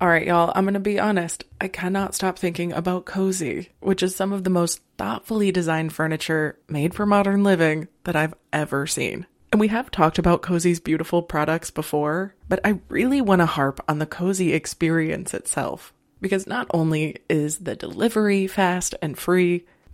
All right, y'all, I'm going to be honest. I cannot stop thinking about Cozey, which is some of the most thoughtfully designed furniture made for modern living that I've ever seen. And we have talked about Cozey's beautiful products before, but I really want to harp on the Cozey experience itself. Because not only is the delivery fast and free,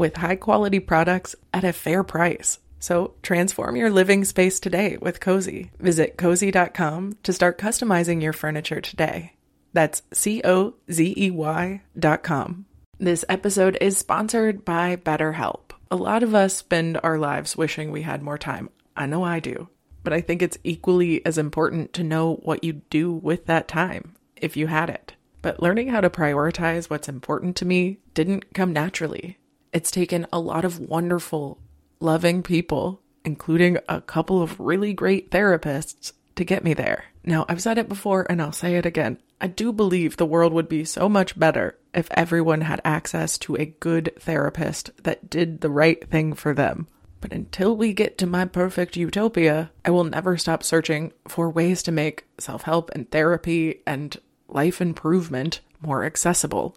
with high quality products at a fair price. So transform your living space today with Cozey. Visit cozey.com to start customizing your furniture today. That's C O Z E Y dot com. This episode is sponsored by BetterHelp. A lot of us spend our lives wishing we had more time. I know I do. But I think it's equally as important to know what you do with that time, if you had it. But learning how to prioritize what's important to me didn't come naturally. It's taken a lot of wonderful, loving people, including a couple of really great therapists, to get me there. Now, I've said it before and I'll say it again. I do believe the world would be so much better if everyone had access to a good therapist that did the right thing for them. But until we get to my perfect utopia, I will never stop searching for ways to make self help and therapy and life improvement more accessible.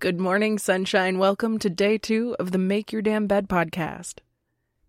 Good morning, sunshine. Welcome to day two of the Make Your Damn Bed podcast.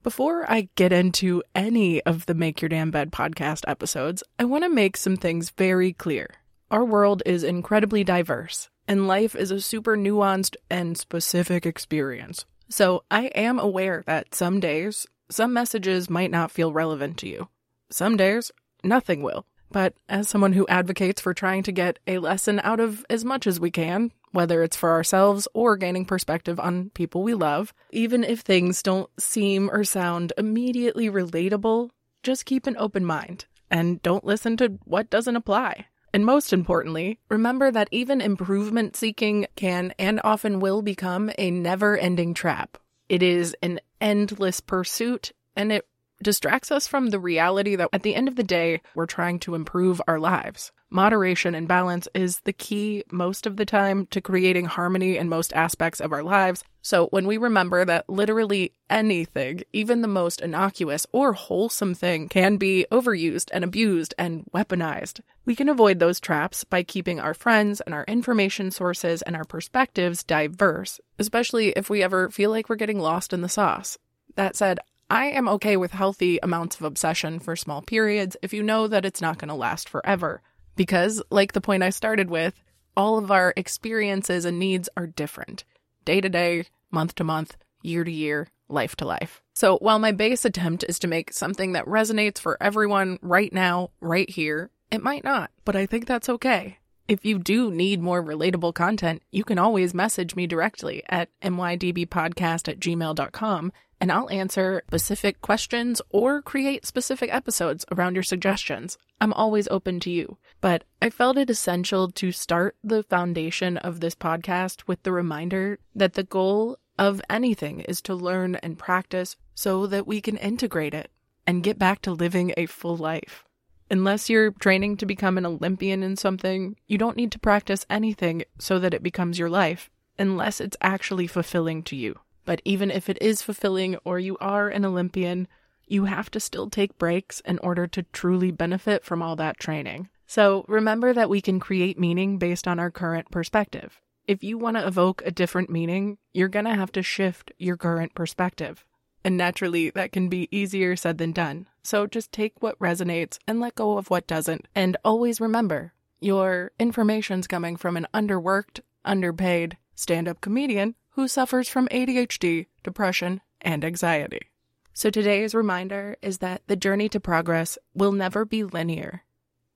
Before I get into any of the Make Your Damn Bed podcast episodes, I want to make some things very clear. Our world is incredibly diverse, and life is a super nuanced and specific experience. So I am aware that some days, some messages might not feel relevant to you. Some days, nothing will. But as someone who advocates for trying to get a lesson out of as much as we can, whether it's for ourselves or gaining perspective on people we love, even if things don't seem or sound immediately relatable, just keep an open mind and don't listen to what doesn't apply. And most importantly, remember that even improvement seeking can and often will become a never ending trap. It is an endless pursuit and it distracts us from the reality that at the end of the day, we're trying to improve our lives. Moderation and balance is the key most of the time to creating harmony in most aspects of our lives. So, when we remember that literally anything, even the most innocuous or wholesome thing, can be overused and abused and weaponized, we can avoid those traps by keeping our friends and our information sources and our perspectives diverse, especially if we ever feel like we're getting lost in the sauce. That said, I am okay with healthy amounts of obsession for small periods if you know that it's not going to last forever. Because, like the point I started with, all of our experiences and needs are different day to day, month to month, year to year, life to life. So, while my base attempt is to make something that resonates for everyone right now, right here, it might not, but I think that's okay. If you do need more relatable content, you can always message me directly at mydbpodcast at gmail.com and I'll answer specific questions or create specific episodes around your suggestions. I'm always open to you. But I felt it essential to start the foundation of this podcast with the reminder that the goal of anything is to learn and practice so that we can integrate it and get back to living a full life. Unless you're training to become an Olympian in something, you don't need to practice anything so that it becomes your life. unless it's actually fulfilling to you. But even if it is fulfilling or you are an Olympian, you have to still take breaks in order to truly benefit from all that training. So remember that we can create meaning based on our current perspective. If you want to evoke a different meaning, you're going to have to shift your current perspective. And naturally, that can be easier said than done. So just take what resonates and let go of what doesn't. And always remember your information's coming from an underworked, underpaid stand up comedian who suffers from ADHD, depression, and anxiety. So today's reminder is that the journey to progress will never be linear.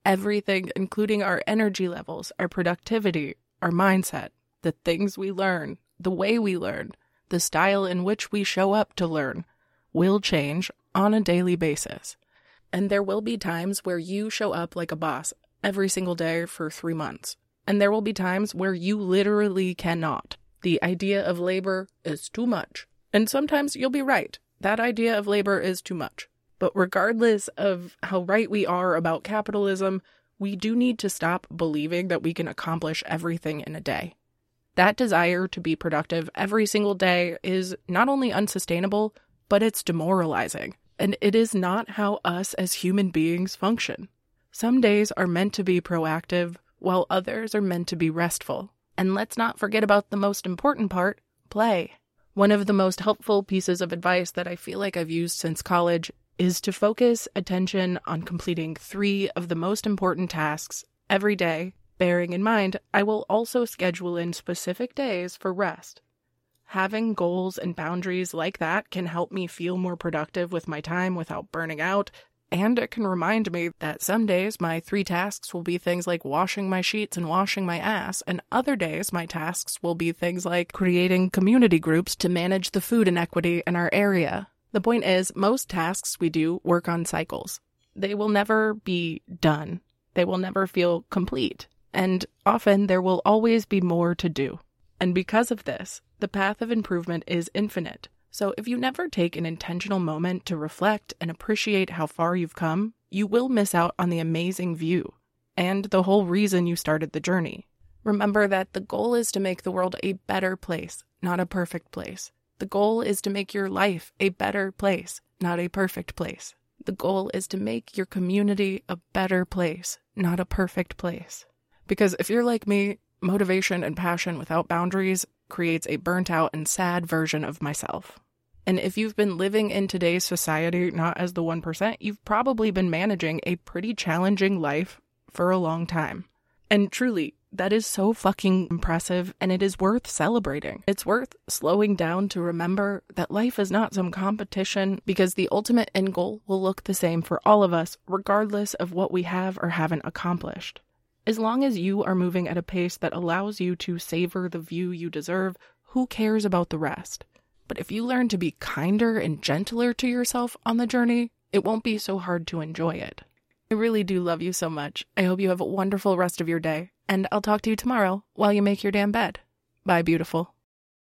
Everything, including our energy levels, our productivity, our mindset, the things we learn, the way we learn, the style in which we show up to learn will change on a daily basis. And there will be times where you show up like a boss every single day for three months. And there will be times where you literally cannot. The idea of labor is too much. And sometimes you'll be right. That idea of labor is too much. But regardless of how right we are about capitalism, we do need to stop believing that we can accomplish everything in a day. That desire to be productive every single day is not only unsustainable, but it's demoralizing. And it is not how us as human beings function. Some days are meant to be proactive, while others are meant to be restful. And let's not forget about the most important part play. One of the most helpful pieces of advice that I feel like I've used since college is to focus attention on completing three of the most important tasks every day bearing in mind I will also schedule in specific days for rest. Having goals and boundaries like that can help me feel more productive with my time without burning out, and it can remind me that some days my three tasks will be things like washing my sheets and washing my ass, and other days my tasks will be things like creating community groups to manage the food inequity in our area. The point is, most tasks we do work on cycles. They will never be done. They will never feel complete and often there will always be more to do. And because of this, the path of improvement is infinite. So if you never take an intentional moment to reflect and appreciate how far you've come, you will miss out on the amazing view and the whole reason you started the journey. Remember that the goal is to make the world a better place, not a perfect place. The goal is to make your life a better place, not a perfect place. The goal is to make your community a better place, not a perfect place. Because if you're like me, motivation and passion without boundaries creates a burnt out and sad version of myself. And if you've been living in today's society not as the 1%, you've probably been managing a pretty challenging life for a long time. And truly, that is so fucking impressive and it is worth celebrating. It's worth slowing down to remember that life is not some competition because the ultimate end goal will look the same for all of us, regardless of what we have or haven't accomplished. As long as you are moving at a pace that allows you to savor the view you deserve, who cares about the rest? But if you learn to be kinder and gentler to yourself on the journey, it won't be so hard to enjoy it. I really do love you so much. I hope you have a wonderful rest of your day, and I'll talk to you tomorrow while you make your damn bed. Bye, beautiful.